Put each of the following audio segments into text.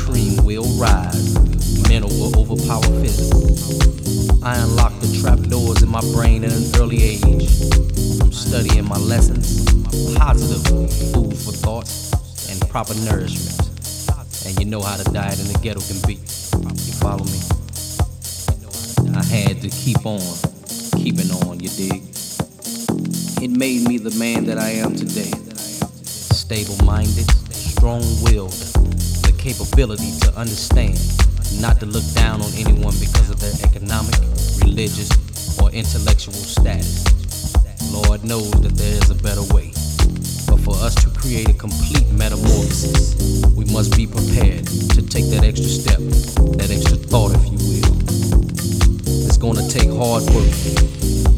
cream will rise, mental will overpower physical. I unlocked the trapdoors in my brain at an early age. I'm studying my lessons, positive food for thought, and proper nourishment. And you know how the diet in the ghetto can be. You follow me? I had to keep on, keeping on, you dig? It made me the man that I am today. Stable minded, strong willed, capability to understand, not to look down on anyone because of their economic, religious, or intellectual status. Lord knows that there is a better way. For us to create a complete metamorphosis, we must be prepared to take that extra step, that extra thought, if you will. It's gonna take hard work,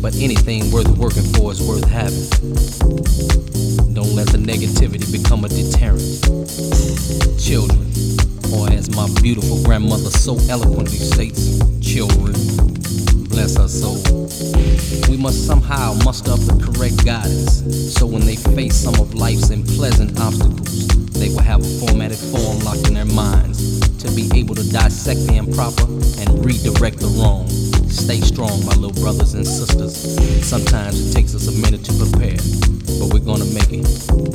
but anything worth working for is worth having. Don't let the negativity become a deterrent. Children, or as my beautiful grandmother so eloquently states, children, bless her soul. We must somehow muster up the correct guidance so when they face some of life's unpleasant obstacles, they will have a formatted form locked in their minds to be able to dissect the improper and redirect the wrong. Stay strong, my little brothers and sisters. Sometimes it takes us a minute to prepare, but we're gonna make it.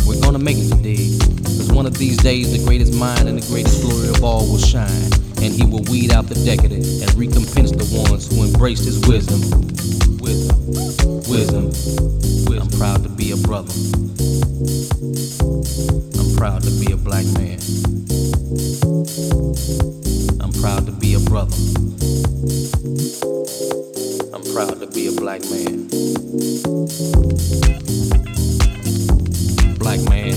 We're gonna make it today. Cause one of these days, the greatest mind and the greatest glory of all will shine, and he will weed out the decadent and recompense the ones who embraced his wisdom. Wisdom, wisdom, wisdom. I'm proud to be a brother. I'm proud to be a black man. Proud to be a brother. I'm proud to be a black man. Black man.